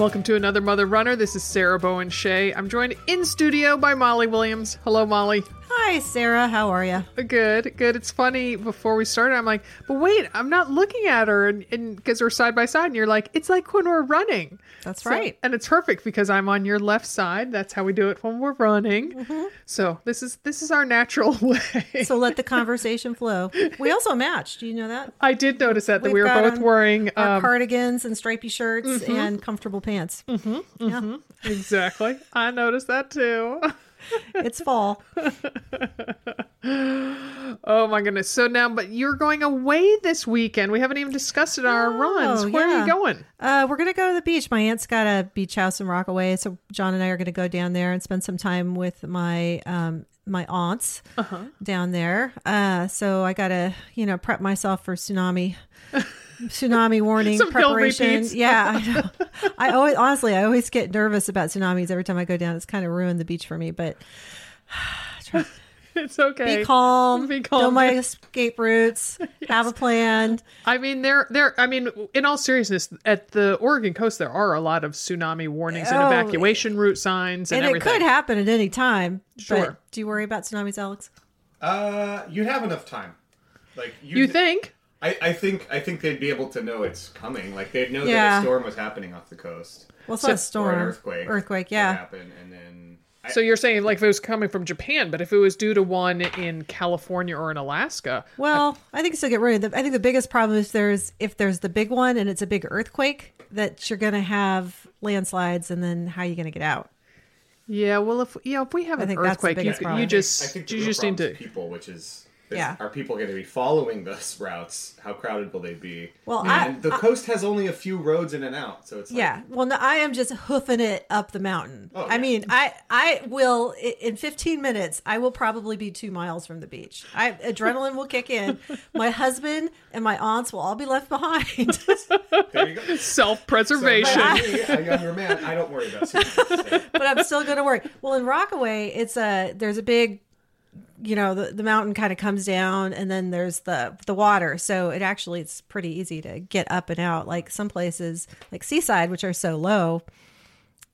Welcome to another Mother Runner. This is Sarah Bowen Shea. I'm joined in studio by Molly Williams. Hello, Molly. Hi, Sarah. How are you? Good, good. It's funny. Before we started, I'm like, but wait, I'm not looking at her, and because we're side by side, and you're like, it's like when we're running. That's So- right. and it's perfect because I'm on your left side. That's how we do it when we're running. Mm-hmm. So this is this is our natural way. So let the conversation flow. We also match. Do you know that? I did notice that that We've we were both on wearing um, cardigans and stripy shirts and comfortable pants. Yeah, exactly. I noticed that too. it's fall. Oh my goodness. So now, but you're going away this weekend. We haven't even discussed it on our runs. Where are you going? Uh, we're gonna go to the beach. My aunt's got a beach house in Rockaway, so John and I are gonna go down there and spend some time with my um my aunts Uh-huh. down there. Uh, so I gotta you know prep myself for tsunami. Tsunami warning Some preparation. Yeah, I know. I always honestly I always get nervous about tsunamis every time I go down. It's kind of ruined the beach for me, but It's okay. be calm, Be calm. know calm. my escape routes, have a plan. I mean, there, there. I mean, in all seriousness, at the Oregon coast, there are a lot of tsunami warnings and Oh, evacuation route signs and, And it could happen at any time. Sure. But do you worry about tsunamis, Alex? Uh, you'd have enough time. Like You think? I, I think I think they'd be able to know it's coming. Like they'd know that a storm was happening off the coast. Well, it's not a storm. Or an earthquake. Earthquake, yeah. Happen, and then I, So you're saying like if it was coming from Japan, but if it was due to one in California or in Alaska, Well, I think still get worried. The- I think the biggest problem is there's if there's the big one and it's a big earthquake that you're going to have landslides, and then how are you going to get out? yeah. Well, if you know, if we have I an think that's the earthquake, you, you problem. I just think the you just need to. people, which is. Is Yeah. Are people going to be following those routes? How crowded will they be? Well, I- and the coast has only a few roads in and out, so it's like, Yeah. Well, no, I am just hoofing it up the mountain. Oh, I yeah. mean, I I will in 15 minutes. I will probably be two miles from the beach. I adrenaline will kick in. My husband and my aunts will all be left behind. There you go. Self-preservation. but me, a younger man, I don't worry about tsunamis. but I'm still going to worry. Well, in Rockaway, it's a there's a big, you know, the, the mountain kind of comes down, and then there's the the water. So it actually it's pretty easy to get up and out. Like some places, like Seaside, which are so low,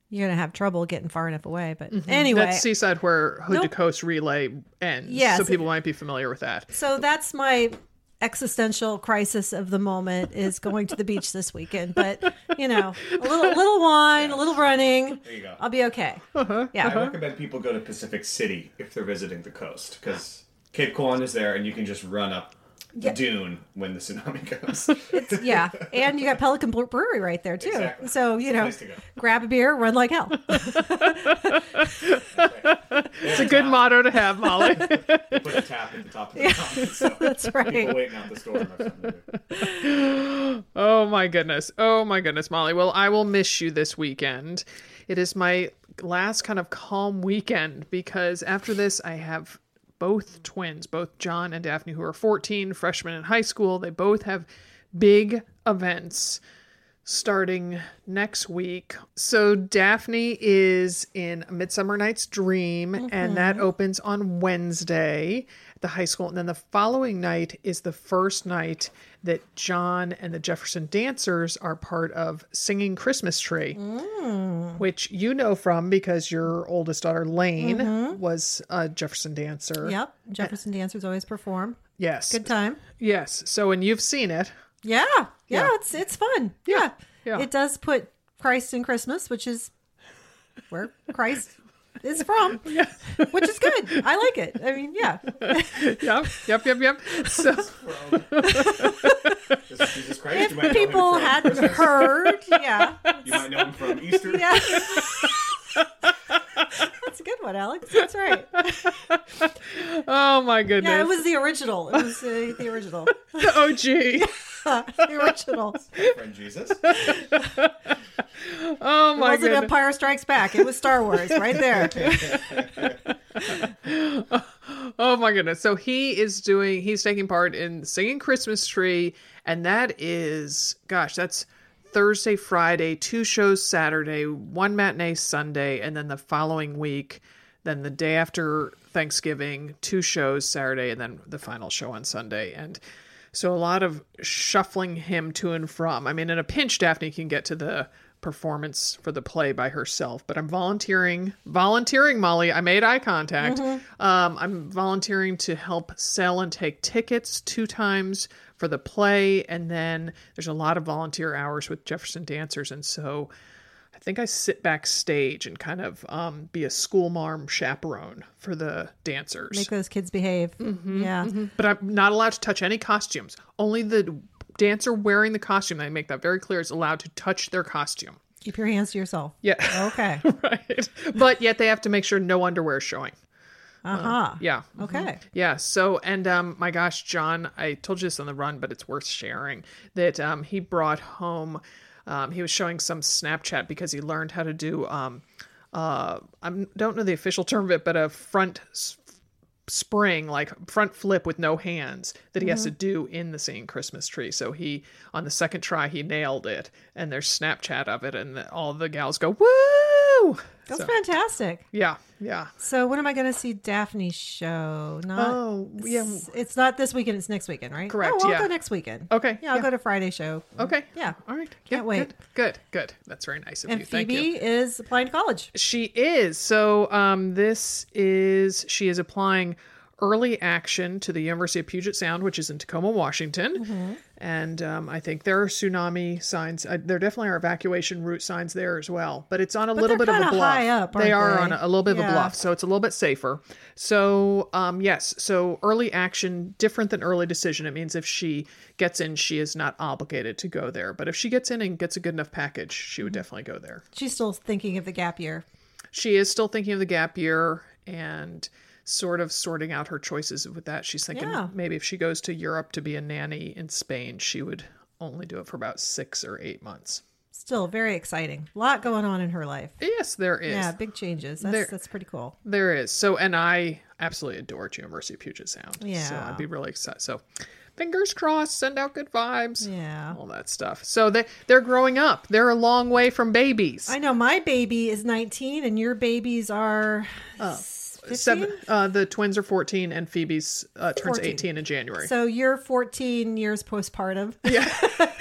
you're gonna have trouble getting far enough away. But mm-hmm. anyway, That's Seaside where Hood to Coast relay ends. Yes. So people might be familiar with that. so that's my existential crisis of the moment is going to the beach this weekend. But you know, a little little wine, a little running. There you go. I'll be okay. Uh-huh. Yeah. I recommend people go to Pacific City if they're visiting the coast because Cape Kiwanda is there, and you can just run up the Yeah. dune when the tsunami comes. yeah, and you got Pelican Brewery right there too. Exactly. So you know, Place grab a beer, run like hell. It's a good motto to have, Molly. Put a tap at the top of the mountain, so That's right. people waiting out the storm. Have something to do. oh my goodness. Oh my goodness, Molly. Well, I will miss you this weekend. It is my last kind of calm weekend because after this, I have both twins, both John and Daphne, who are 14, freshmen in high school. They both have big events starting next week. So Daphne is in Midsummer Night's Dream, and that opens on Wednesday at the high school. And then the following night is the first night that John and the Jefferson Dancers are part of Singing Christmas Tree, mm. which you know from because your oldest daughter Lane mm-hmm. was a Jefferson dancer. Yep, Jefferson dancers always perform. Yes. Good time. Yes. So and you've seen it. Yeah, yeah, Yeah. it's it's fun. Yeah. Yeah. it does put Christ in Christmas, which is where Christ is from, which is good. I like it. I mean, yeah, Yep. Yep. Yep. Yep. So. Jesus Christ. if you might know him people hadn't heard, yeah, you might know him from Easter. yeah. That's That's a good one, Alex. That's right. Oh my goodness. Yeah, it was the original. It was uh, the original. the OG. the original. Friend Jesus. Oh my! It wasn't goodness. Empire Strikes Back. It was Star Wars right there. Oh my goodness. So he is doing he's taking part in singing Christmas tree and that is gosh, that's Thursday, Friday, two shows Saturday, one matinee Sunday, and then the following week, then the day after Thanksgiving, two shows Saturday and then the final show on Sunday. And so a lot of shuffling him to and from. I mean, in a pinch Daphne can get to the performance for the play by herself but i'm volunteering volunteering molly i made eye contact um, i'm volunteering to help sell and take tickets two times for the play and then there's a lot of volunteer hours with jefferson dancers and so i think i sit backstage and kind of um, be a school marm chaperone for the dancers Make those kids behave. Mm-hmm, yeah. but I'm not allowed to touch any costumes. Only the dancer wearing the costume, they make that very clear, is allowed to touch their costume. Keep your hands to yourself. Yeah. Okay. right. But yet they have to make sure no underwear is showing. Uh huh. Yeah. Okay. Yeah. So, and um, my gosh, John, I told you this on the run, but it's worth sharing that um, he brought home. Um, he was showing some Snapchat because he learned how to do. Um, uh, I don't know the official term of it, but a front spring, like front flip with no hands, that he has to mm-hmm. do in the singing Christmas tree. So he, on the second try, he nailed it, and there's Snapchat of it, and all the gals go woo. That's So, fantastic. yeah, yeah. So when am I going to see Daphne's show? Not, Oh, yeah. It's, not this weekend. It's next weekend, right? Correct, Oh, I'll yeah. go next weekend. Okay, Yeah, I'll yeah. go to Friday show. Okay. Yeah. All right. Can't Yeah, wait. Good. Good. Good. That's very nice of And you. Thank Phoebe you. is applying to college. She is. So um, this is she is applying early action to the University of Puget Sound, which is in Tacoma, Washington. Mm-hmm. And um, I think there are tsunami signs. Uh, there definitely are evacuation route signs there as well. But it's on a little bit of a bluff. high up, they aren't are they? on a, a little bit of a bluff, so it's a little bit safer. So um, yes, so early action different than early decision. It means if she gets in, she is not obligated to go there. But if she gets in and gets a good enough package, she Mm-hmm. would definitely go there She's still thinking of the gap year. she is still thinking of the gap year and sort of sorting out her choices with that. She's thinking Yeah. maybe if she goes to Europe to be a nanny in Spain, she would only do it for about six or eight months. Still very exciting. A lot going on in her life. Yes, there is. Yeah, big changes. That's There- that's pretty cool. There is. So, and I absolutely adore University of Puget Sound. Yeah. So. I'd be really excited. So, fingers crossed, send out good vibes. Yeah. All that stuff. So they they're growing up. They're a long way from babies. I know my baby is 19 and your babies are 15? Seven. Uh, the twins are fourteen, and Phoebe's uh, turns 14. eighteen in January. So you're 14 years postpartum. Yeah.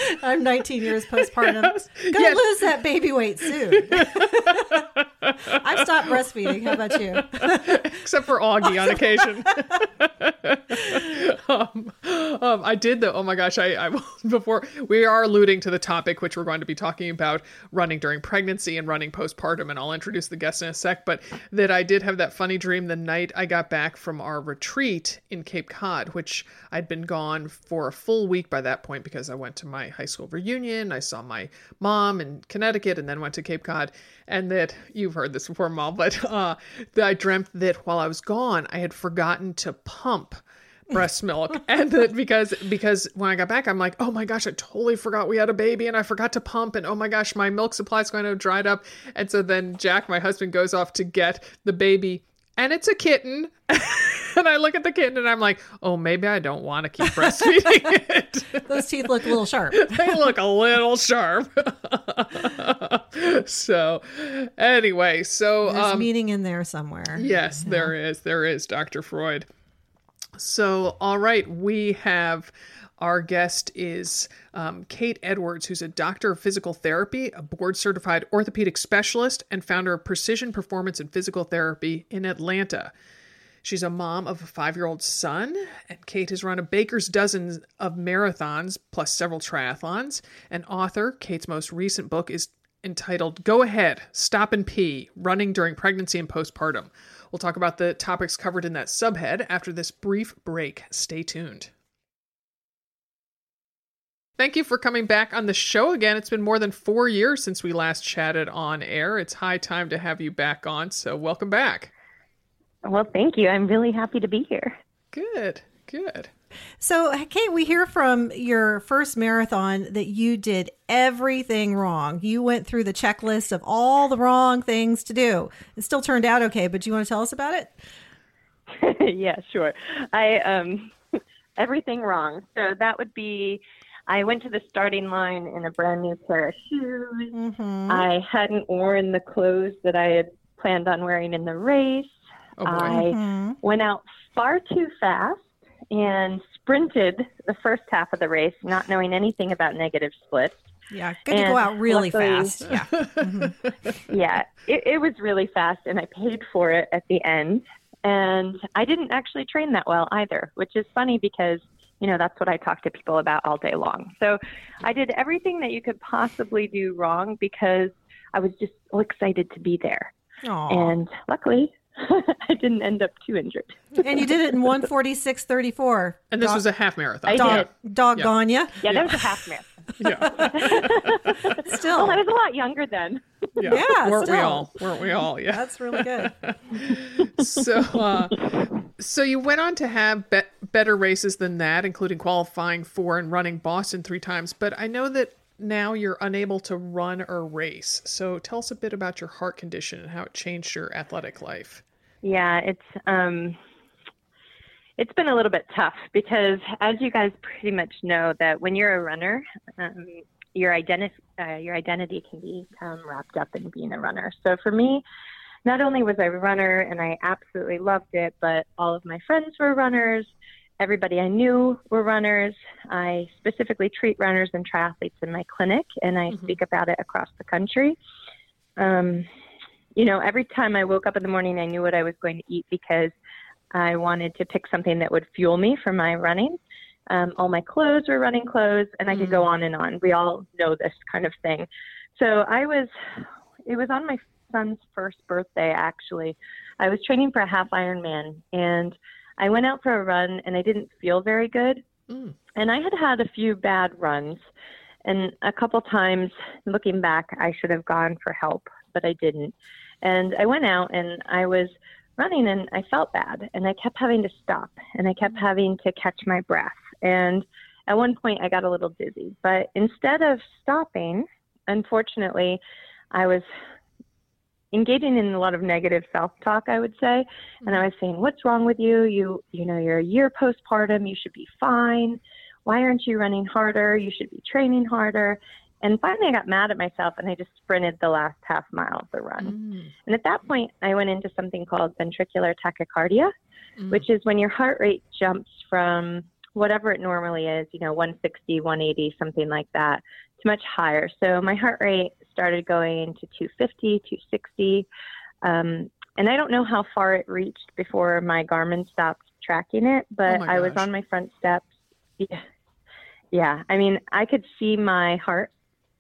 I'm 19 years postpartum. Gonna Yeah. lose that baby weight soon. I've stopped breastfeeding. How about you? except for Augie on occasion. um, um, I did though. Oh my gosh! I, I before we are alluding to the topic which we're going to be talking about running during pregnancy and running postpartum, and I'll introduce the guest in a sec. But that I did have that funny dream the night I got back from our retreat in Cape Cod, which I'd been gone for a full week by that point because I went to my high school reunion. I saw my mom in Connecticut, and then went to Cape Cod. And that you've heard this before, Mom, but uh, that I dreamt that while I was gone, I had forgotten to pump breast milk. And that because because when i got back i'm like oh my gosh i totally forgot we had a baby and i forgot to pump and oh my gosh my milk supply is going to have dried up. And so then jack my husband goes off to get the baby and it's a kitten and i look at the kitten and i'm like oh maybe i don't want to keep breastfeeding it Those teeth look a little sharp. they look a little sharp so anyway so There's um meaning in there somewhere. Yes, there is. There is, Dr. Freud. So, all right, we have our guest is um, Kate Edwards, who's a doctor of physical therapy, a board certified orthopedic specialist, and founder of Precision Performance and Physical Therapy in Atlanta. She's a mom of a five year old son, and Kate has run a baker's dozen of marathons plus several triathlons. An author, Kate's most recent book is entitled Go Ahead, Stop and Pee Running During Pregnancy and Postpartum. We'll talk about the topics covered in that subhead after this brief break. Stay tuned. Thank you for coming back on the show again. It's been more than four years since we last chatted on air. It's high time to have you back on, so welcome back. Well, thank you. I'm really happy to be here. Good, good. So, Kate, we hear from your first marathon that you did everything wrong. You went through the checklist of all the wrong things to do. It still turned out okay, but do you want to tell us about it? yeah, sure. I um everything wrong. So that would be I went to the starting line in a brand new pair of shoes. Mm-hmm. I hadn't worn the clothes that I had planned on wearing in the race. Oh. I Mhm. went out far too fast and sprinted the first half of the race, not knowing anything about negative splits. Yeah, good to go out really luckily- fast. Yeah. yeah, it, it was really fast, and I paid for it at the end. And I didn't actually train that well either, which is funny because, you know, that's what I talk to people about all day long. So I did everything that you could possibly do wrong because I was just so excited to be there. Aw. And luckily, I didn't end up too injured. And you did it in 146.34. And this was a half marathon. I Dog, did. doggone ya. Yeah, that was a half marathon. Yeah, Still, Well, I was a lot younger then. Yeah. Yeah, Weren't we all? Weren't we all? Yeah. that's really good. so uh, so you went on to have be- better races than that including qualifying for and running boston three times but i know that now you're unable to run or race so tell us a bit about your heart condition and how it changed your athletic life Yeah, it's um it's been a little bit tough because as you guys pretty much know that when you're a runner, um, your identity uh, your identity can become wrapped up in being a runner. So for me, not only was I a runner and I absolutely loved it, but all of my friends were runners. Everybody I knew were runners. I specifically treat runners and triathletes in my clinic, and I speak about it across the country. Um, you know, every time I woke up in the morning, I knew what I was going to eat because I wanted to pick something that would fuel me for my running. Um, all my clothes were running clothes, and I could go on and on. We all know this kind of thing. So I was, it was on my son's first birthday, actually. I was training for a half Ironman, and I went out for a run, and I didn't feel very good. Mm. And I had had a few bad runs, and a couple times looking back, I should have gone for help, but I didn't. And I went out and I was running and I felt bad and I kept having to stop and I kept having to catch my breath. And at one point I got a little dizzy, but instead of stopping, unfortunately, I was engaging in a lot of negative self-talk, I would say. And I was saying, "What's wrong with you? You you know, you're a year postpartum, you should be fine. Why aren't you running harder? You should be training harder." And finally I got mad at myself and I just sprinted the last half mile of the run. Mm. And at that point, I went into something called ventricular tachycardia, Mm. which is when your heart rate jumps from whatever it normally is, you know, 160, 180, something like that, to much higher. So my heart rate started going to 250, 260. Um, and I don't know how far it reached before my Garmin stopped tracking it, but Oh I was on my front steps. Yeah. Yeah. I mean, I could see my heart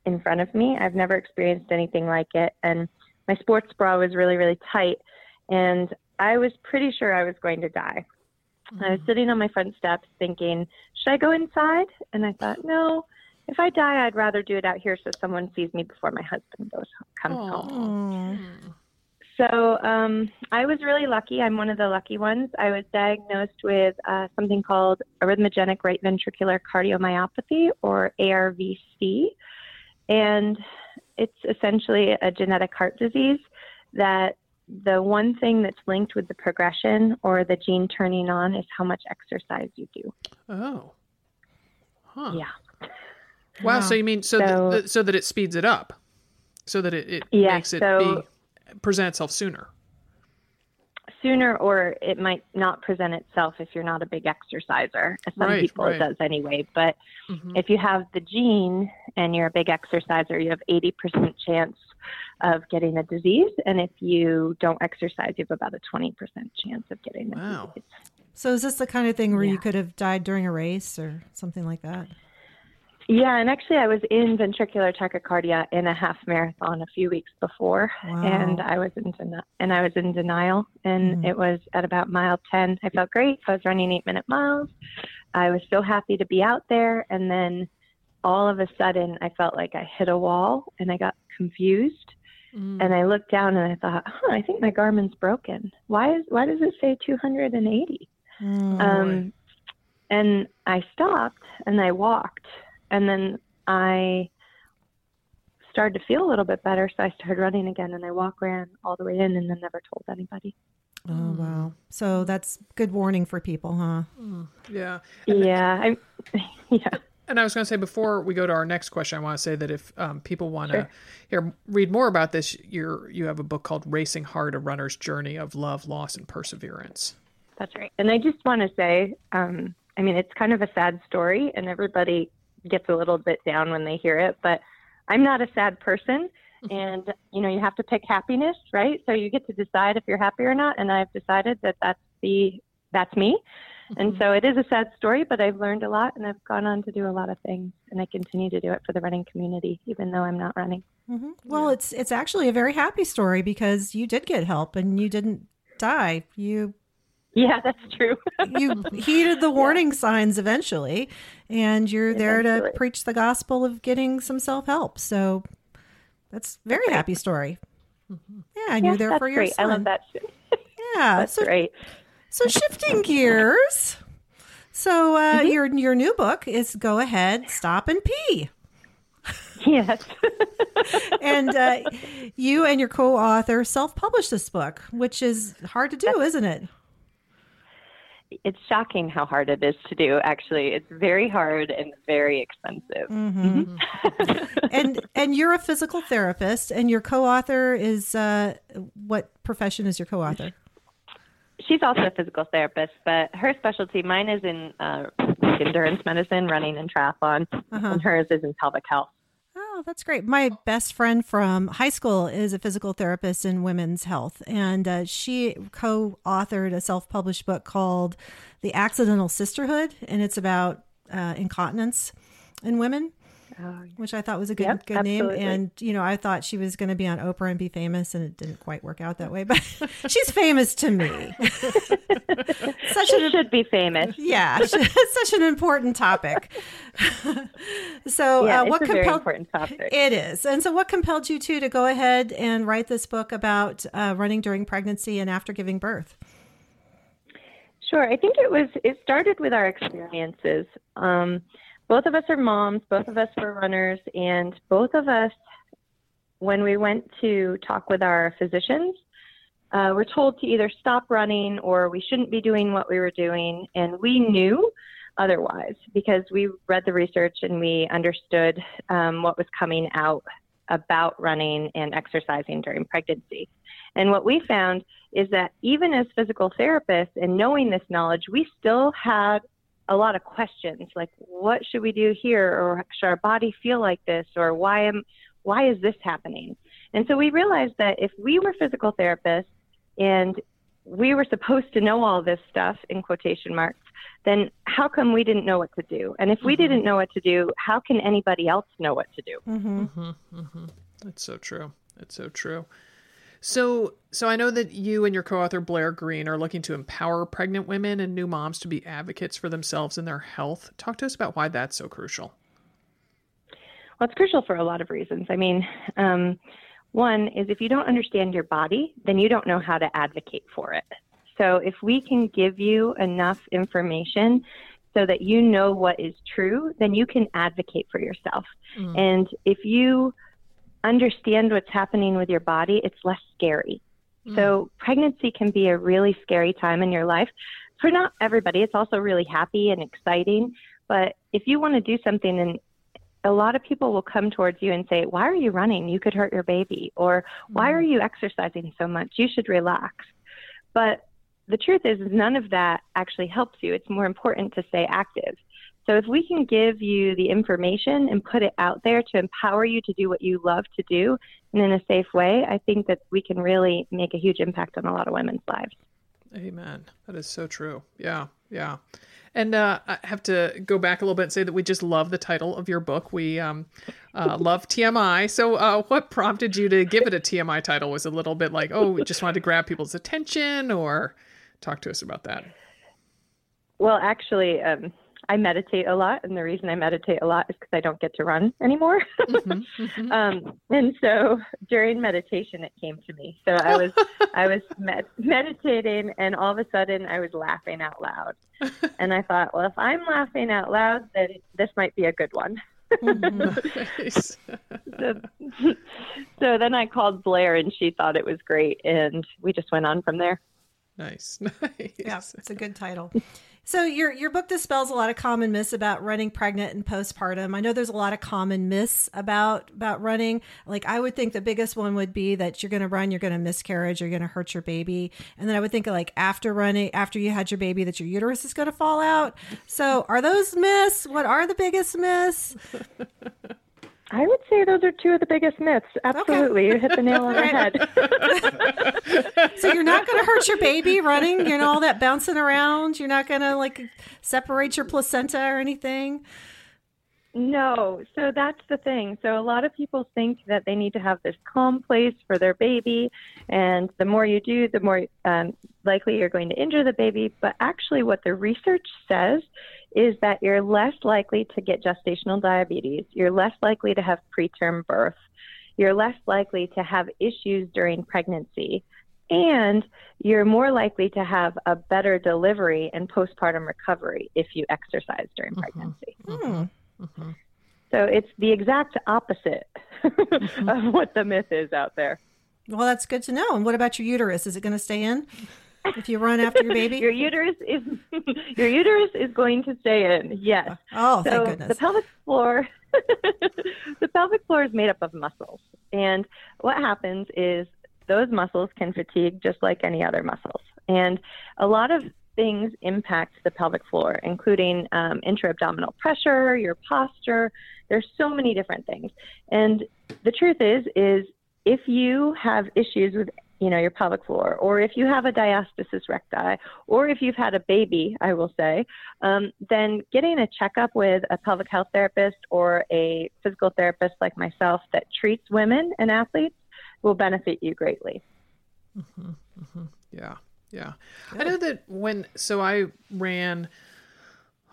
in front of me. I've never experienced anything like it. And my sports bra was really, really tight. And I was pretty sure I was going to die. I was sitting on my front steps thinking, should I go inside? And I thought, no, if I die, I'd rather do it out here so someone sees me before my husband goes comes home. Mm. So um, I was really lucky. I'm one of the lucky ones. I was diagnosed with uh, something called arrhythmogenic right ventricular cardiomyopathy, or ARVC. And it's essentially a genetic heart disease that the one thing that's linked with the progression or the gene turning on is how much exercise you do. oh huh Yeah. wow so you mean so So- that so that it speeds it up so that it, it Yeah, makes it so- be present itself sooner Sooner, or it might not present itself if you're not a big exerciser. Some Right, people right. it does anyway. But Mhm. if you have the gene and you're a big exerciser, you have 80% chance of getting a disease. And if you don't exercise, you have about a 20% chance of getting a Wow. disease. So is this the kind of thing where you could have died during a race or something like that? Yeah, and actually, I was in ventricular tachycardia in a half marathon a few weeks before, Wow. and I was in deni- and I was in denial. And Mhm. it was at about mile ten. I felt great. I was running eight minute miles. I was so happy to be out there, and then all of a sudden I felt like I hit a wall and I got confused. Mm. And I looked down and I thought, huh, I think my Garmin's broken. Why is why does it say 280? Mm. Um, and I stopped and I walked, and then I started to feel a little bit better. So I started running again, and I walk ran all the way in, and then never told anybody. oh wow. So that's good warning for people, huh? yeah. Yeah, I, yeah. And I was going to say before we go to our next question, I want to say that if um, people want to Sure. read more about this, you're you have a book called "Racing Heart: A Runner's Journey of Love, Loss, and Perseverance." That's right. And I just want to say, um, I mean, it's kind of a sad story, and everybody gets a little bit down when they hear it, but I'm not a sad person. And, you know, you have to pick happiness, right? So you get to decide if you're happy or not. And I've decided that that's the, that's me. And so it is a sad story, but I've learned a lot and I've gone on to do a lot of things. And I continue to do it for the running community, even though I'm not running. hmm Well, it's it's actually a very happy story because you did get help and you didn't die. You Yeah, that's true. you heeded the warning signs eventually, and you're there to preach the gospel of getting some self help. So that's very happy story. Yeah, and yeah, you're there that's for your great. son. I love that. Yeah, That's so great. so shifting gears. So uh, Mm-hmm. your your new book is "Go Ahead, Stop and Pee," Yes. and uh, you and your co-author self-published this book, which is hard to do, isn't it? It's shocking how hard it is to do actually. It's very hard and very expensive. Mm-hmm. and and you're a physical therapist, and your co-author is uh, what profession is your co-author? she's also a physical therapist but her specialty mine is in uh, endurance medicine running and triathlon and hers is in pelvic health Oh, that's great. My best friend from high school is a physical therapist in women's health, and uh, she co authored a self published book called The Accidental Sisterhood, and it's about uh, incontinence in women. Which I thought was a good Yep, good name, and you know I thought she was going to be on Oprah and be famous, and it didn't quite work out that way. But she's famous to me. Such she an should be famous yeah, such an important topic. so, yeah uh, what it's a very compelled important topic it is, and so what compelled you two to go ahead and write this book about uh, running during pregnancy and after giving birth? Sure. I think it was, it started with our experiences. Um, both of us are moms, both of us were runners, and both of us, when we went to talk with our physicians, uh, were told to either stop running or we shouldn't be doing what we were doing. And we knew otherwise because we read the research and we understood um, what was coming out about running and exercising during pregnancy. And what we found is that even as physical therapists and knowing this knowledge, we still had a lot of questions like what should we do here or should our body feel like this or why am why is this happening? And so we realized that if we were physical therapists and we were supposed to know all this stuff in quotation marks, then how come we didn't know what to do? And if we mm-hmm. didn't know what to do, how can anybody else know what to do? Mm-hmm. Mm-hmm. That's so true. That's so true. So, so I know that you and your co-author Blair Green are looking to empower pregnant women and new moms to be advocates for themselves and their health. Talk to us about why that's so crucial. Well, it's crucial for a lot of reasons. I mean, um, one is if you don't understand your body, then you don't know how to advocate for it. So if we can give you enough information so that you know what is true, then you can advocate for yourself. And if you understand what's happening with your body, it's less scary. So mm. pregnancy can be a really scary time in your life. For not everybody, it's also really happy and exciting. But if you want to do something and a lot of people will come towards you and say, Why are you running? You could hurt your baby. Or why are mm. you exercising so much? You should relax. But the truth is, is none of that actually helps you. It's more important to stay active. So if we can give you the information and put it out there to empower you to do what you love to do and in a safe way, I think that we can really make a huge impact on a lot of women's lives. Amen. That is so true. Yeah, yeah. And uh, I have to go back a little bit and say that we just love the title of your book. We um, uh, love TMI. So, uh, what prompted you to give it a TMI title? Was a little bit like, oh, we just wanted to grab people's attention, or talk to us about that? Well, actually, um, I meditate a lot, and the reason I meditate a lot is because I don't get to run anymore. Mm-hmm, um, and so during meditation, it came to me. So I was I was med- meditating, and all of a sudden, I was laughing out loud. And I thought, well, if I'm laughing out loud, then this might be a good one. nice. so, so then I called Blair, and she thought it was great, and we just went on from there. Nice. Nice. Yeah, it's a good title. So your your book dispels a lot of common myths about running pregnant and postpartum. I know there's a lot of common myths about about running. Like I would think the biggest one would be that you're going to run, you're going to miscarriage, you're going to hurt your baby, and then I would think like after running, after you had your baby, that your uterus is going to fall out. So are those myths? What are the biggest myths? I would say those are two of the biggest myths. Absolutely. You hit the nail on the head. So you're not going to hurt your baby running, you know, all that bouncing around. You're not going to like separate your placenta or anything. No, so that's the thing. So a lot of people think that they need to have this calm place for their baby, and the more you do, the more um, likely you're going to injure the baby. But actually, what the research says is that you're less likely to get gestational diabetes, you're less likely to have preterm birth, you're less likely to have issues during pregnancy, and you're more likely to have a better delivery and postpartum recovery if you exercise during mm-hmm. pregnancy. Mm-hmm. Hmm. Mm-hmm. So it's the exact opposite of what the myth is out there. Well, that's good to know. And what about your uterus? Is it going to stay in if you run after your baby? Your uterus is your uterus is going to stay in. Yes. oh, thank so goodness. the pelvic floor the pelvic floor is made up of muscles. And what happens is those muscles can fatigue just like any other muscles. And a lot of things impact the pelvic floor, including um, intra-abdominal pressure, your posture. There's so many different things. And the truth is, is if you have issues with you know your pelvic floor, or if you have a diastasis recti, or if you've had a baby, I will say, um, then getting a checkup with a pelvic health therapist or a physical therapist like myself that treats women and athletes will benefit you greatly. Yeah. Yeah. I know that when, so I ran,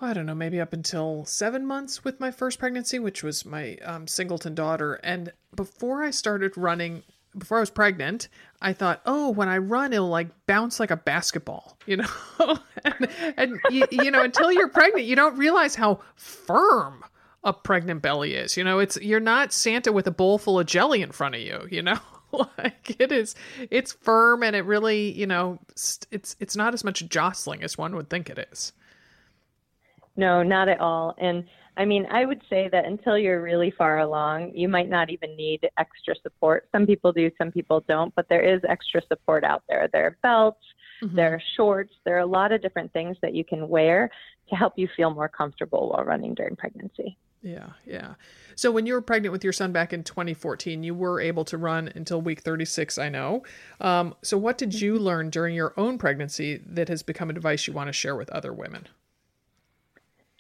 I don't know, maybe up until seven months with my first pregnancy, which was my um, singleton daughter. And before I started running, before I was pregnant, I thought, oh, when I run, it'll like bounce like a basketball, you know? and, and you, you know, until you're pregnant, you don't realize how firm a pregnant belly is. You know, it's, you're not Santa with a bowl full of jelly in front of you, you know? like it is it's firm and it really you know it's it's not as much jostling as one would think it is No, not at all. And I mean, I would say that until you're really far along, you might not even need extra support. Some people do, some people don't, but there is extra support out there. There are belts, there are shorts, there are a lot of different things that you can wear to help you feel more comfortable while running during pregnancy. yeah yeah so when you were pregnant with your son back in 2014 you were able to run until week 36 i know um, so what did you learn during your own pregnancy that has become advice you want to share with other women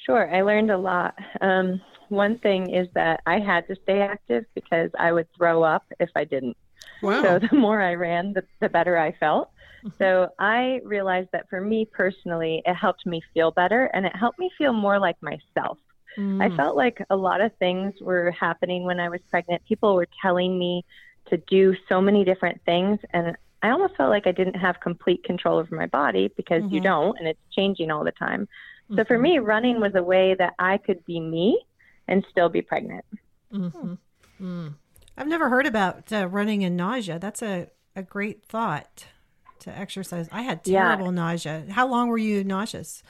Sure, I learned a lot. Um, one thing is that I had to stay active because I would throw up if I didn't. wow So the more I ran, the, the better I felt. Mm-hmm. So I realized that for me personally, it helped me feel better and it helped me feel more like myself. I mm. felt like a lot of things were happening when I was pregnant. People were telling me to do so many different things, and I almost felt like I didn't have complete control over my body because you mm-hmm. don't, and it's changing all the time. So for me, running was a way that I could be me and still be pregnant. I've never heard about uh, running and nausea. That's a, a great thought to exercise. I had Yeah. terrible nausea. How long were you nauseous?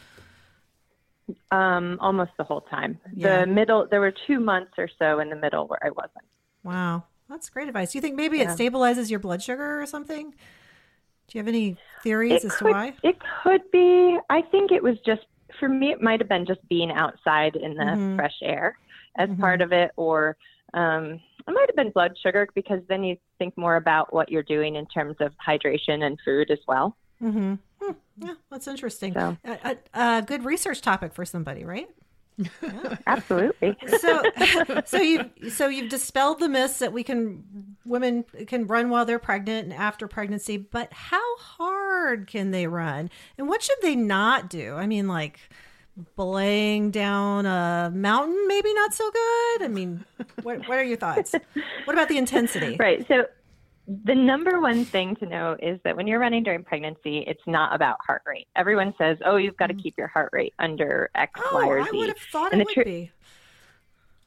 Um, almost the whole time. Yeah. The middle, there were two months or so in the middle where I wasn't. Wow. That's great advice. Do you think maybe it stabilizes your blood sugar or something? Do you have any theories as to why? It could be. I think it was just for me. It might have been just being outside in the Mhm. fresh air as part of it, or um, it might have been blood sugar because then you think more about what you're doing in terms of hydration and food as well. Mm-hmm. Hmm. Yeah, that's interesting. So- A, a, a good research topic for somebody, right? Absolutely. So, so you so you've dispelled the myths that we can women can run while they're pregnant and after pregnancy, but how hard can they run, and what should they not do? I mean, like belaying down a mountain, maybe not so good. I mean, what what are your thoughts? What about the intensity? Right. So the number one thing to know is that when you're running during pregnancy, it's not about heart rate. Everyone says, "Oh, you've got to keep your heart rate under X, Oh, Y, or I would have thought And it would tr- be.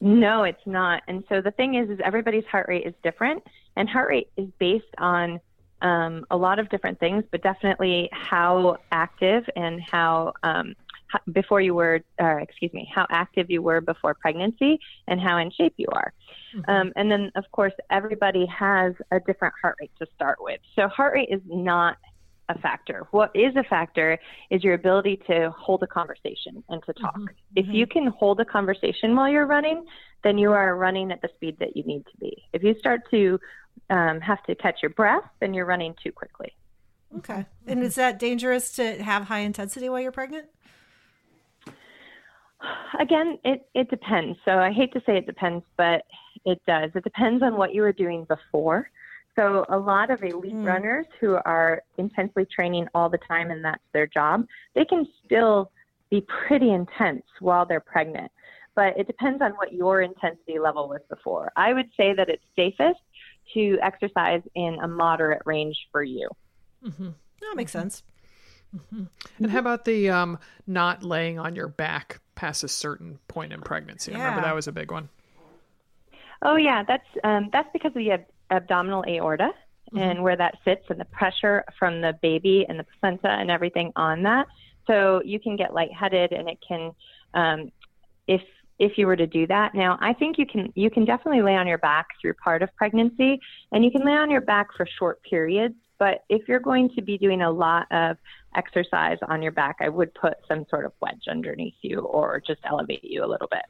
No, it's not. And so the thing is, is everybody's heart rate is different, and heart rate is based on um, a lot of different things, but definitely how active and how um, before you were, or excuse me, how active you were before pregnancy and how in shape you are. Um, and then, of course, everybody has a different heart rate to start with. So heart rate is not a factor. What is a factor is your ability to hold a conversation and to talk. If you can hold a conversation while you're running, then you are running at the speed that you need to be. If you start to um, have to catch your breath, then you're running too quickly. Okay. And is that dangerous to have high intensity while you're pregnant? Again, it, it depends. So I hate to say it depends, but it does. It depends on what you were doing before. So a lot of elite runners who are intensely training all the time and that's their job, they can still be pretty intense while they're pregnant. But it depends on what your intensity level was before. I would say that it's safest to exercise in a moderate range for you. Mm-hmm. That makes sense. And how about the um, not laying on your back past a certain point in pregnancy? I remember that was a big one. Oh yeah, that's um, that's because of the ab- abdominal aorta and where that sits and the pressure from the baby and the placenta and everything on that. So you can get lightheaded and it can, um, if if you were to do that. Now I think you can you can definitely lay on your back through part of pregnancy and you can lay on your back for short periods. But if you're going to be doing a lot of exercise on your back, I would put some sort of wedge underneath you or just elevate you a little bit.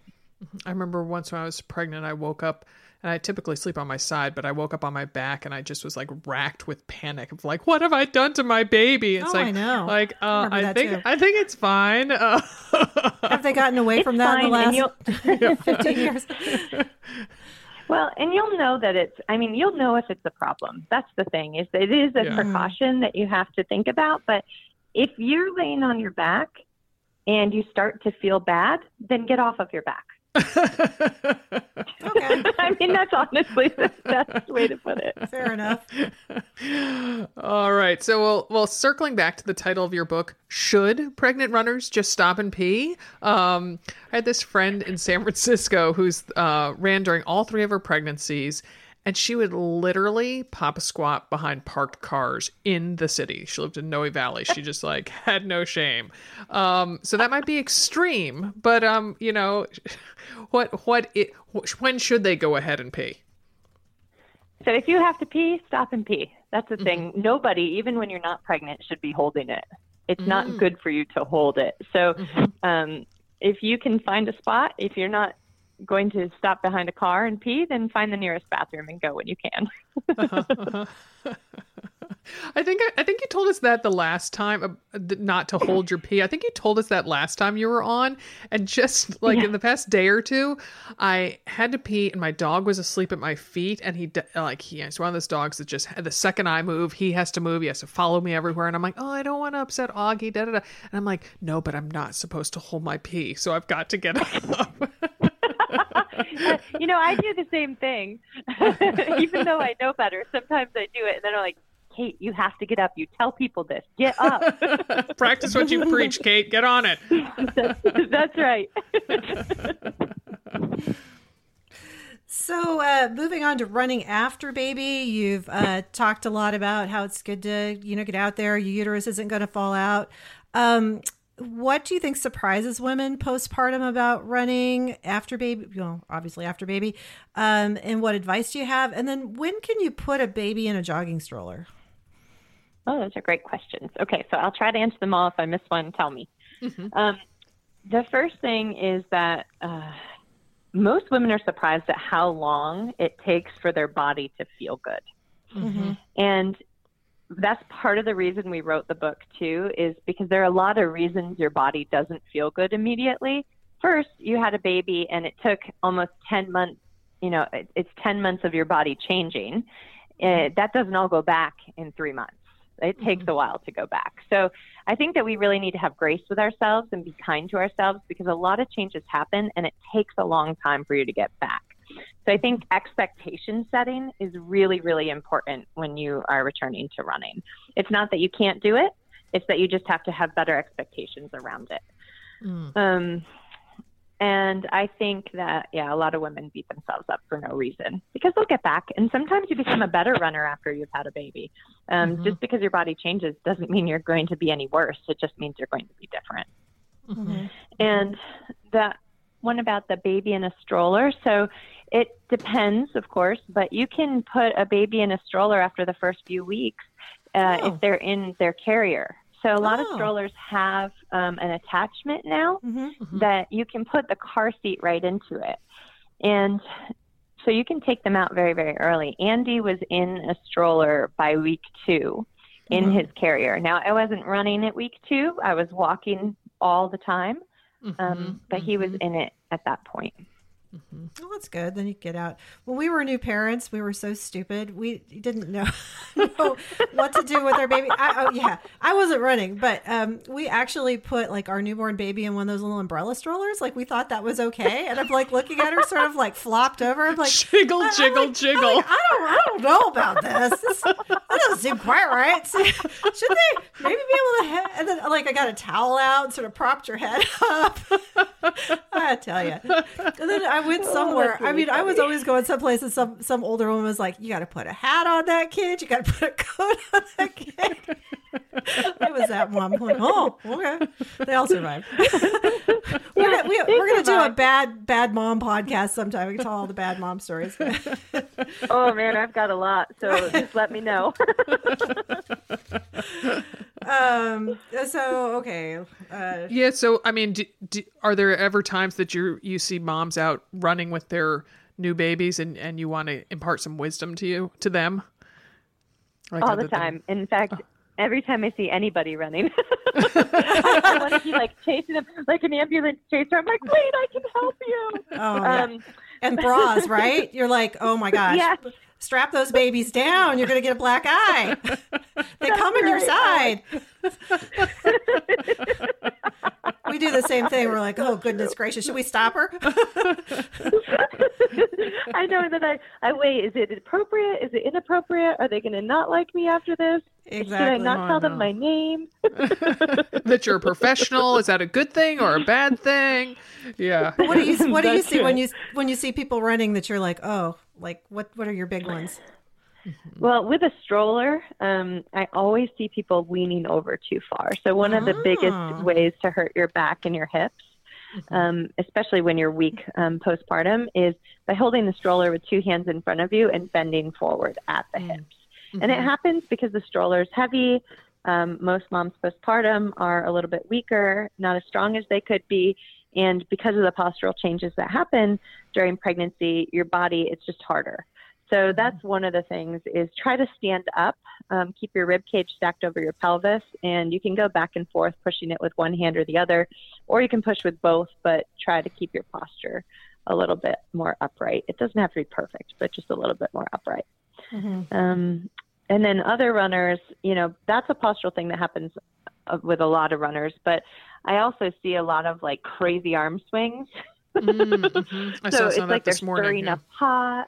I remember once when I was pregnant, I woke up and I typically sleep on my side, but I woke up on my back and I just was like racked with panic of like, what have I done to my baby? It's Oh, like, I know. like, uh, remember I think, too. I think it's fine. Uh, Have they gotten away from that in the last you'll- 15 years? Well, and you'll know that it's, I mean, you'll know if it's a problem. That's the thing, is it is a Yeah. precaution that you have to think about. But if you're laying on your back and you start to feel bad, then get off of your back. Okay. I mean, that's honestly the best way to put it. Fair enough. All right. So, well, well, circling back to the title of your book, should pregnant runners just stop and pee? Um, I had this friend in San Francisco who's uh, ran during all three of her pregnancies, and she would literally pop a squat behind parked cars in the city. She lived in Noe Valley. She just like had no shame. Um, so that might be extreme, but um, you know, what what it when should they go ahead and pee? So if you have to pee, stop and pee. That's the thing. Nobody, even when you're not pregnant, should be holding it. It's not good for you to hold it. So um, if you can find a spot, if you're not going to stop behind a car and pee, then find the nearest bathroom and go when you can. I think I think you told us that the last time, uh, not to hold your pee. I think you told us that last time you were on, and just like in the past day or two, I had to pee, and my dog was asleep at my feet, and he like he is one of those dogs that just the second I move, he has to move, he has to follow me everywhere, and I'm like, oh, I don't want to upset Augie, da da da, and I'm like, no, but I'm not supposed to hold my pee, so I've got to get up. You know, I do the same thing. Even though I know better, sometimes I do it and then I'm like, Kate, you have to get up. You tell people this. Get up. Practice what you preach, Kate. Get on it. That's right. So, uh, moving on to running after baby, you've uh, talked a lot about how it's good to you know get out there. Your uterus isn't going to fall out. Um, what do you think surprises women postpartum about running after baby? Well, obviously after baby. Um, and what advice do you have? And then when can you put a baby in a jogging stroller? Oh, those are great questions. Okay, so I'll try to answer them all. If I miss one, tell me. Um, the first thing is that uh, most women are surprised at how long it takes for their body to feel good. And that's part of the reason we wrote the book, too, is because there are a lot of reasons your body doesn't feel good immediately. First, you had a baby and it took almost 10 months, you know, it, it's 10 months of your body changing. Uh, that doesn't all go back in three months. It takes a while to go back. So I think that we really need to have grace with ourselves and be kind to ourselves because a lot of changes happen and it takes a long time for you to get back. So I think expectation setting is really, really important when you are returning to running. It's not that you can't do it, it's that you just have to have better expectations around it. Um, and I think that, yeah, a lot of women beat themselves up for no reason because they'll get back. And sometimes you become a better runner after you've had a baby. Um, Just because your body changes doesn't mean you're going to be any worse. It just means you're going to be different. And the one about the baby in a stroller. So it depends, of course, but you can put a baby in a stroller after the first few weeks uh, Oh. if they're in their carrier. So a lot of Oh. strollers have um, an attachment now that you can put the car seat right into it. And so you can take them out very, very early. Andy was in a stroller by week two in his carrier. Now, I wasn't running at week two, I was walking all the time, um, but he was in it at that point. Well, that's good. Then you get out. When we were new parents, we were so stupid. We didn't know, know what to do with our baby. I, oh, yeah, I wasn't running, but um, we actually put like our newborn baby in one of those little umbrella strollers. Like we thought that was okay. And I'm like looking at her, sort of like flopped over. I'm like, Jiggle, I- I'm jiggle, like- I'm jiggle. like, I don't, I don't know about this. this. That doesn't seem quite right. Should they maybe be able to? Ha-? And then, like, I got a towel out and sort of propped your head up. I tell you. And then I went somewhere. that's I really mean, I was always going someplace, and some some older woman was like, "You got to put a hat on that kid. You got to put a coat on that kid." it was that mom. I'm like, oh, okay. They all survived. we're gonna, we, we're gonna do a bad bad mom podcast sometime. We can tell all the bad mom stories. Oh man, I've got a lot, so just let me know. Um. So okay. Uh, Yeah. So, I mean, do, do, are there ever times that you you see moms out running with their new babies and and you want to impart some wisdom to you to them? Like all other the than- time. In fact, every time I see anybody running, I want to be like chasing them like an ambulance chaser. I'm like, wait, I can help you. oh, yeah. Um, and bras, right? You're like, oh my gosh. Yes. Strap those babies down. You're gonna get a black eye. they come in your side. we do the same thing. We're like, oh goodness gracious, should we stop her? I know that I, I wait. Is it appropriate? Is it inappropriate? Are they going to not like me after this? Should I not Oh, tell them my name? that you're a professional. Is that a good thing or a bad thing? Yeah. What do you What do you That's see when you when you see people running that you're like, oh, like what What are your big ones? Well, with a stroller, um, I always see people leaning over too far. So one of the Ah. biggest ways to hurt your back and your hips, um, especially when you're weak um, postpartum, is by holding the stroller with two hands in front of you and bending forward at the hips. And it happens because the stroller is heavy. Um, most moms postpartum are a little bit weaker, not as strong as they could be. And because of the postural changes that happen during pregnancy, your body, it's just harder. So that's one of the things is try to stand up, um, keep your rib cage stacked over your pelvis, and you can go back and forth pushing it with one hand or the other, or you can push with both, but try to keep your posture a little bit more upright. It doesn't have to be perfect, but just a little bit more upright. Um, and then other runners, you know, that's a postural thing that happens uh, with a lot of runners, but I also see a lot of like crazy arm swings. Mm, mhm. I so saw it's some of like they're this morning. stirring yeah. a pot.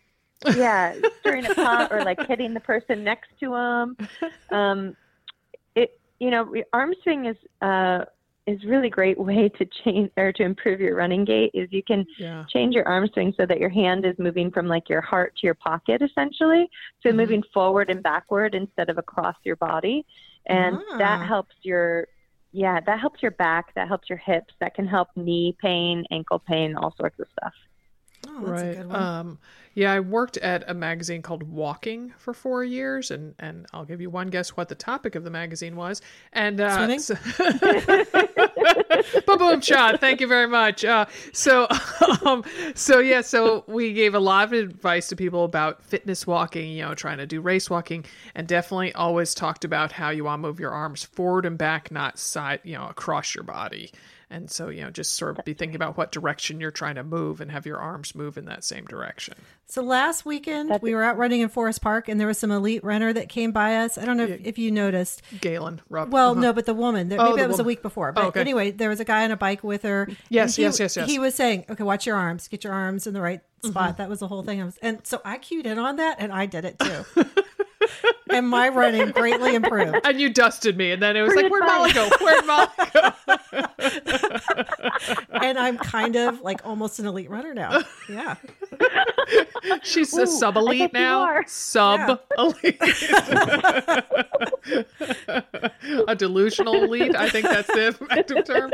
Yeah, stirring a pot or like hitting the person next to them. Um, it you know arm swing is uh, is really great way to change or to improve your running gait. Is you can Yeah. change your arm swing so that your hand is moving from like your heart to your pocket essentially. So Mm-hmm. moving forward and backward instead of across your body, and Ah. that helps your yeah that helps your back. That helps your hips. That can help knee pain, ankle pain, all sorts of stuff. Oh, that's a right. good one. Um, yeah, I worked at a magazine called Walking for four years, and and I'll give you one guess what the topic of the magazine was. And uh, Swimming? so- boom, boom, shot. Thank you very much. Uh, so, um, so yeah, so we gave a lot of advice to people about fitness walking. You know, trying to do race walking, and definitely always talked about how you want to move your arms forward and back, not side. You know, across your body. And so, you know, just sort of be thinking about what direction you're trying to move and have your arms move in that same direction. So last weekend we were out running in Forest Park, and there was some elite runner that came by us. I don't know if, if you noticed. Galen, Rupp. Well, uh-huh. no, but the woman. There, Oh, maybe the it was a week before. Oh, But okay. anyway, there was a guy on a bike with her. Yes, he- yes, yes, yes. He was saying, "Okay, watch your arms. Get your arms in the right spot." Mm-hmm. That was the whole thing. I was, and so I cued in on that, and I did it too. and my running greatly improved. And you dusted me, and then it was like, "Where'd Molly go? Where'd Molly go?" And I'm kind of like almost an elite runner now. Yeah. She's a sub elite now. Sub elite. a delusional elite. I think that's the effective term.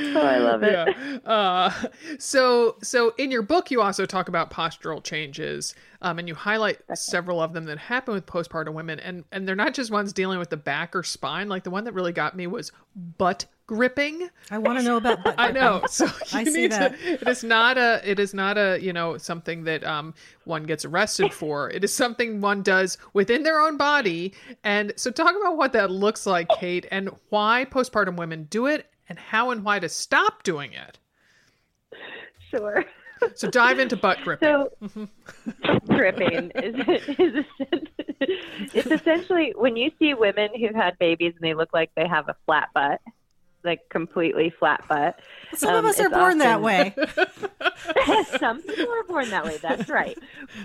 Oh, I love it. yeah. Uh, so, so in your book, you also talk about postural changes, um, and you highlight several of them that happen with postpartum women, and and they're not just ones dealing with the back or spine. Like the one that really got me was butt gripping. I want to know about. Butt I know. So you I see need that. to. It is not a. It is not a. You know something that um one gets arrested for. It is something one does within their own body. And so talk about what that looks like, Kate, and why postpartum women do it, and how and why to stop doing it. Sure. So dive into butt gripping. So, Mm-hmm. gripping is, is it's essentially when you see women who've had babies and they look like they have a flat butt, like completely flat butt. Some um, of us are born that way. Some people are born that way. That's right.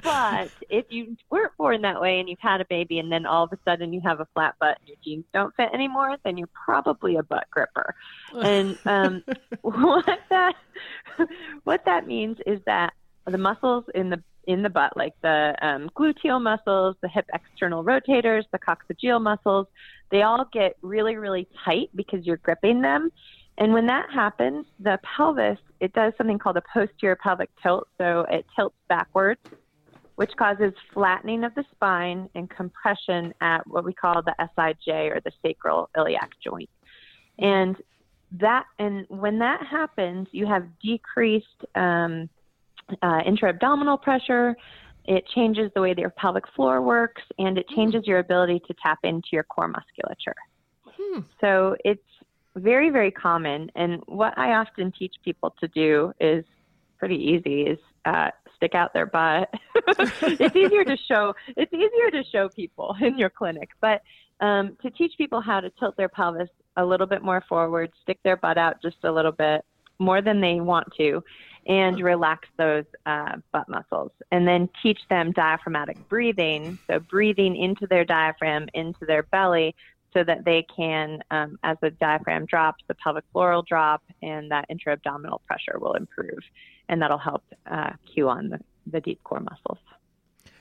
But if you weren't born that way and you've had a baby and then all of a sudden you have a flat butt and your jeans don't fit anymore, then you're probably a butt gripper. And um, what that what that means is that the muscles in the in the butt, like the um, gluteal muscles, the hip external rotators, the coccygeal muscles, they all get really, really tight because you're gripping them. And when that happens, the pelvis, it does something called a posterior pelvic tilt. So it tilts backwards, which causes flattening of the spine and compression at what we call the SIJ or the sacral iliac joint. And that, and when that happens, you have decreased um, uh, intra-abdominal pressure. It changes the way that your pelvic floor works, and it changes your ability to tap into your core musculature. So it's very, very common. And what I often teach people to do is pretty easy: is uh, stick out their butt. it's easier to show. It's easier to show people in your clinic, but um, to teach people how to tilt their pelvis a little bit more forward, stick their butt out just a little bit more than they want to, and relax those uh, butt muscles. And then teach them diaphragmatic breathing. So, breathing into their diaphragm, into their belly, so that they can, um, as the diaphragm drops, the pelvic floor will drop, and that intra abdominal pressure will improve. And that'll help uh, cue on the, the deep core muscles.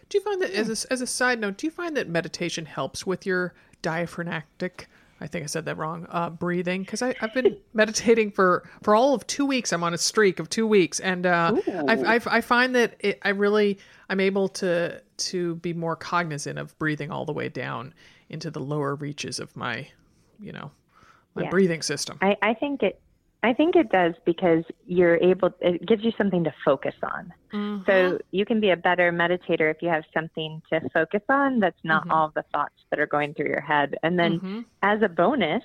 Do you find that as a, as a side note, do you find that meditation helps with your diaphragmatic? I think I said that wrong. Uh, breathing because I've been meditating for for all of two weeks. I'm on a streak of two weeks, and uh, I, I I find that it, I really I'm able to to be more cognizant of breathing all the way down into the lower reaches of my, you know, my Yeah. breathing system. I, I think it. I think it does because you're able. It gives you something to focus on. So you can be a better meditator if you have something to focus on. That's not all the thoughts that are going through your head. And then, as a bonus,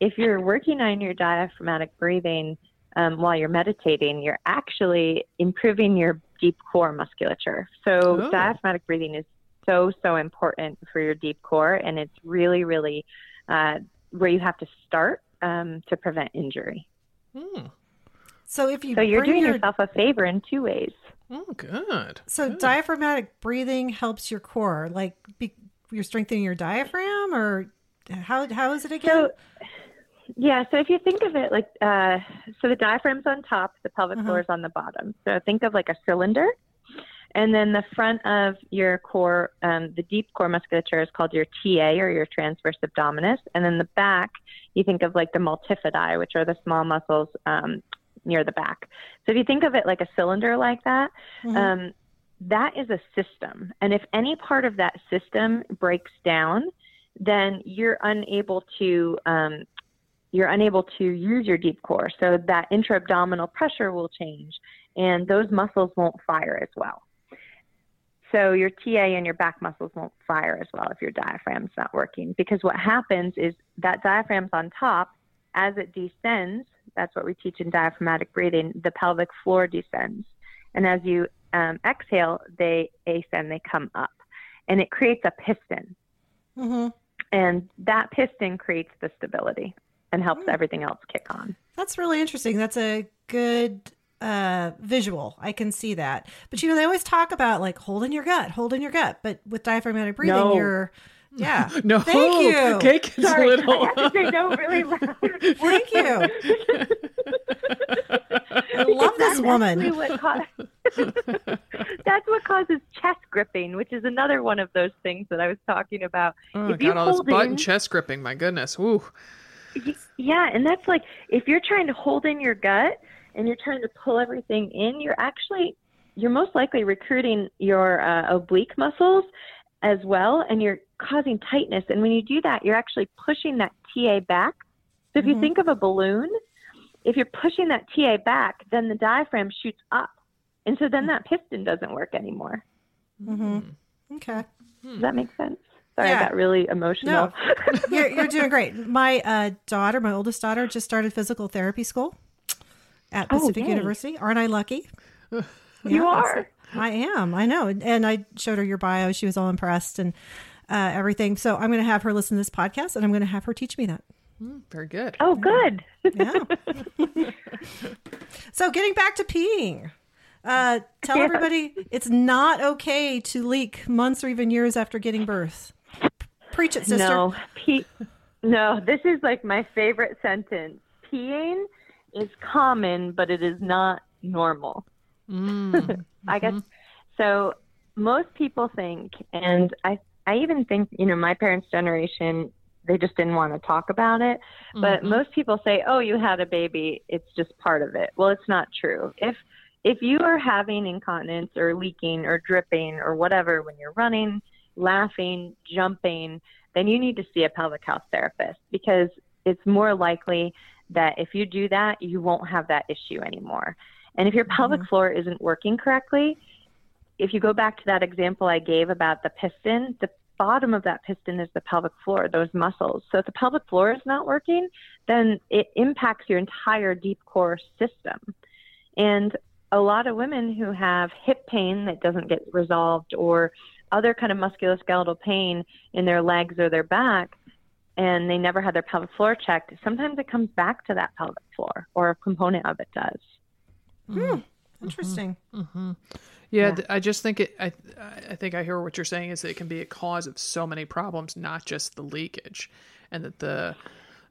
if you're working on your diaphragmatic breathing um, while you're meditating, you're actually improving your deep core musculature. So Oh. diaphragmatic breathing is so so important for your deep core, and it's really really uh, where you have to start um, to prevent injury. Hmm. So if you So you're doing your, yourself a favor in two ways. Oh, good. so diaphragmatic breathing helps your core, like be, you're strengthening your diaphragm, or how how is it again? So, yeah, so if you think of it like, uh, so the diaphragm's on top, the pelvic Uh-huh. floor is on the bottom. So think of like a cylinder. And then the front of your core, um, the deep core musculature is called your TA or your transverse abdominis. And then the back, you think of like the multifidi, which are the small muscles um, near the back. So if you think of it like a cylinder like that, Mhm. um, that is a system. And if any part of that system breaks down, then you're unable to um, you're unable to use your deep core. So that intra-abdominal pressure will change, and those muscles won't fire as well. So your TA and your back muscles won't fire as well if your diaphragm's not working. Because what happens is that diaphragm's on top. As it descends, that's what we teach in diaphragmatic breathing, the pelvic floor descends. And as you um, exhale, they ascend, they come up. And it creates a piston. Mm-hmm. And that piston creates the stability and helps everything else kick on. That's really interesting. That's a good uh, visual. I can see that. But you know, they always talk about like holding your gut, holding your gut. But with diaphragmatic breathing, No. you're yeah. No, Thank you. Kate is Sorry, little. I have to say no really loud. Thank you. I love this That's woman. what ca- That's what causes chest gripping, which is another one of those things that I was talking about. Oh, if you got all this hold butt in, and chest gripping. My goodness. Woo. Yeah, and that's like if you're trying to hold in your gut and you're trying to pull everything in, you're actually you're most likely recruiting your uh, oblique muscles as well, and you're causing tightness. And when you do that, you're actually pushing that TA back. So if you Mhm. think of a balloon, if you're pushing that TA back, then the diaphragm shoots up, and so then that piston doesn't work anymore. hmm Okay. Does that make sense? Sorry, Yeah. I got really emotional. You're, you're doing great. My uh, daughter, my oldest daughter, just started physical therapy school at Oh, Pacific yay. University. Aren't I lucky? you are. I am. I know. And I showed her your bio. She was all impressed and uh, everything. So I'm going to have her listen to this podcast and I'm going to have her teach me that. Very good. Oh, good. Yeah. so getting back to peeing. Uh, tell Yeah. everybody it's not okay to leak months or even years after getting birth. Preach it, sister. No, pee. No, this is like my favorite sentence. Peeing is common, but it is not normal. Mm. I guess so. Most people think, and I, I even think, you know, my parents' generation, they just didn't want to talk about it. But Mhm. most people say, "Oh, you had a baby; it's just part of it." Well, it's not true. If if you are having incontinence or leaking or dripping or whatever when you're running, laughing, jumping, then you need to see a pelvic health therapist because it's more likely that if you do that, you won't have that issue anymore. And if your mm-hmm. pelvic floor isn't working correctly, if you go back to that example I gave about the piston, the bottom of that piston is the pelvic floor, those muscles. So if the pelvic floor is not working, then it impacts your entire deep core system. And a lot of women who have hip pain that doesn't get resolved or other kind of musculoskeletal pain in their legs or their back and they never had their pelvic floor checked, sometimes it comes back to that pelvic floor or a component of it does. Interesting. Mm-hmm. Yeah, th- I just think it. I I think I hear what you're saying is that it can be a cause of so many problems, not just the leakage, and that the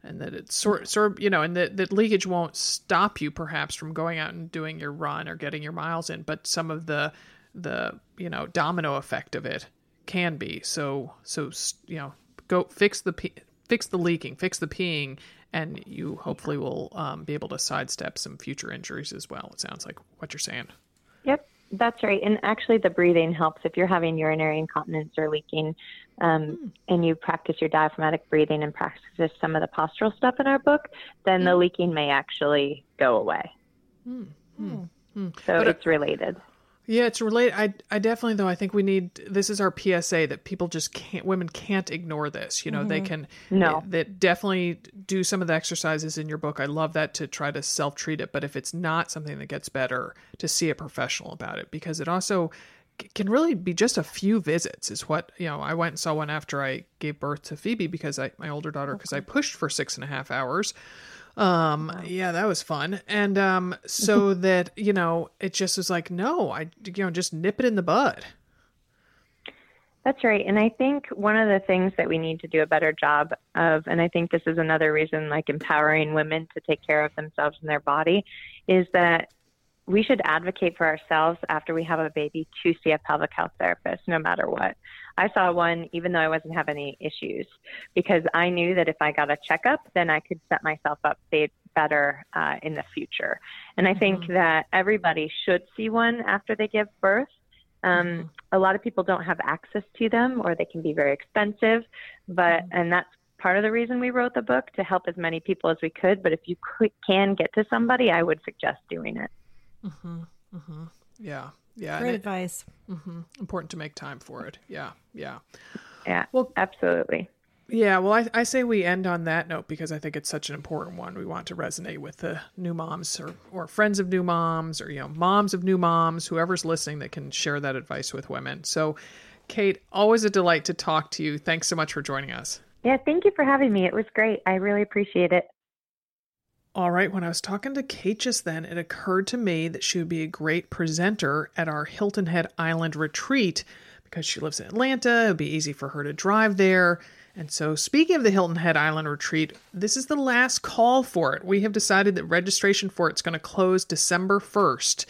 and that it's sort sort of you know, and that that leakage won't stop you perhaps from going out and doing your run or getting your miles in, but some of the the you know domino effect of it can be. So so you know, go fix the pe- fix the leaking, fix the peeing. And you hopefully will um, be able to sidestep some future injuries as well. It sounds like what you're saying. Yep, that's right. And actually, the breathing helps if you're having urinary incontinence or leaking, um, and you practice your diaphragmatic breathing and practice some of the postural stuff in our book, then the leaking may actually go away. So But, uh, it's related. Yeah, it's related. I, I definitely though I think we need this is our PSA that people just can't women can't ignore this. You know, they mm-hmm. can No. that definitely do some of the exercises in your book. I love that to try to self treat it, but if it's not something that gets better, to see a professional about it because it also can really be just a few visits is what you know i went and saw one after i gave birth to phoebe because i my older daughter because i pushed for six and a half hours um yeah that was fun. And um so that you know it just was like no i you know just nip it in the bud. That's right. And I think one of the things that we need to do a better job of, and I think this is another reason, like empowering women to take care of themselves and their body, is that we should advocate for ourselves after we have a baby to see a pelvic health therapist, no matter what. I saw one even though I wasn't having any issues because I knew that if I got a checkup, then I could set myself up better uh, in the future. And I think that everybody should see one after they give birth. Um, A lot of people don't have access to them, or they can be very expensive. But and that's part of the reason we wrote the book to help as many people as we could. But if you could, can get to somebody, I would suggest doing it. Mm-hmm, mm-hmm. yeah Yeah. and Great it- advice. Mm-hmm. important to make time for it. Yeah. Yeah. Yeah, Well- absolutely. Yeah, well, I, I say we end on that note because I think it's such an important one. We want to resonate with the new moms or, or friends of new moms or, you know, moms of new moms, whoever's listening that can share that advice with women. So, Kate, always a delight to talk to you. Thanks so much for joining us. Yeah, thank you for having me. It was great. I really appreciate it. All right, when I was talking to Kate just then, it occurred to me that she would be a great presenter at our Hilton Head Island retreat because she lives in Atlanta. It would be easy for her to drive there. And so, speaking of the Hilton Head Island retreat, this is the last call for it. We have decided that registration for it's going to close December 1st.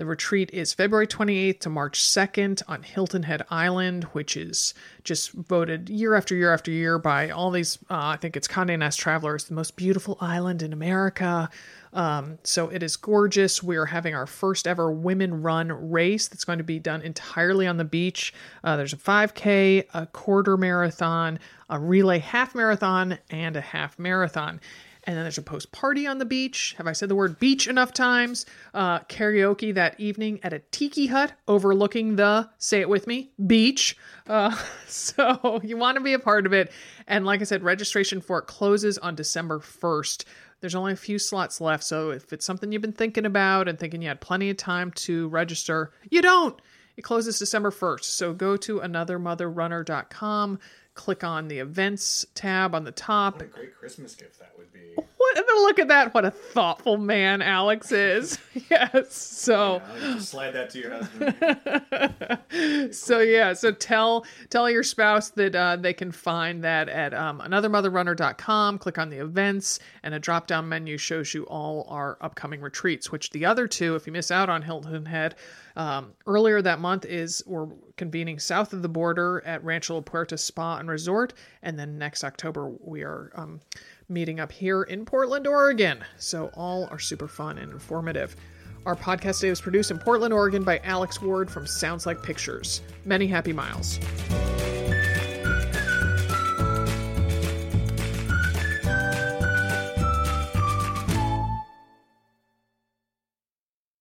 The retreat is February 28th to March 2nd on Hilton Head Island, which is just voted year after year after year by all these. Uh, I think it's Condé Nast Travelers, the most beautiful island in America. Um, so it is gorgeous. We are having our first ever women run race that's going to be done entirely on the beach. Uh, there's a 5K, a quarter marathon, a relay half marathon, and a half marathon. And then there's a post party on the beach. Have I said the word beach enough times? Uh, karaoke that evening at a tiki hut overlooking the, say it with me, beach. Uh, so you want to be a part of it. And like I said, registration for it closes on December 1st. There's only a few slots left. So if it's something you've been thinking about and thinking you had plenty of time to register, you don't. It closes December 1st. So go to anothermotherrunner.com, click on the events tab on the top, What a great Christmas gift that would be. What? Look at that! What a thoughtful man Alex is. yes. So, just slide that to your husband. so yeah. So tell tell your spouse that uh, they can find that at um, anothermotherrunner.com. Click on the events, and a drop down menu shows you all our upcoming retreats. Which the other two, if you miss out on Hilton Head, um, earlier that month is we're convening south of the border at Rancho La Puerta Spa and Resort, and then next October we are um, meeting up here in Portland, Oregon. So all are super fun and informative. Our podcast today was produced in Portland, Oregon by Alex Ward from Sounds Like Pictures. Many happy miles.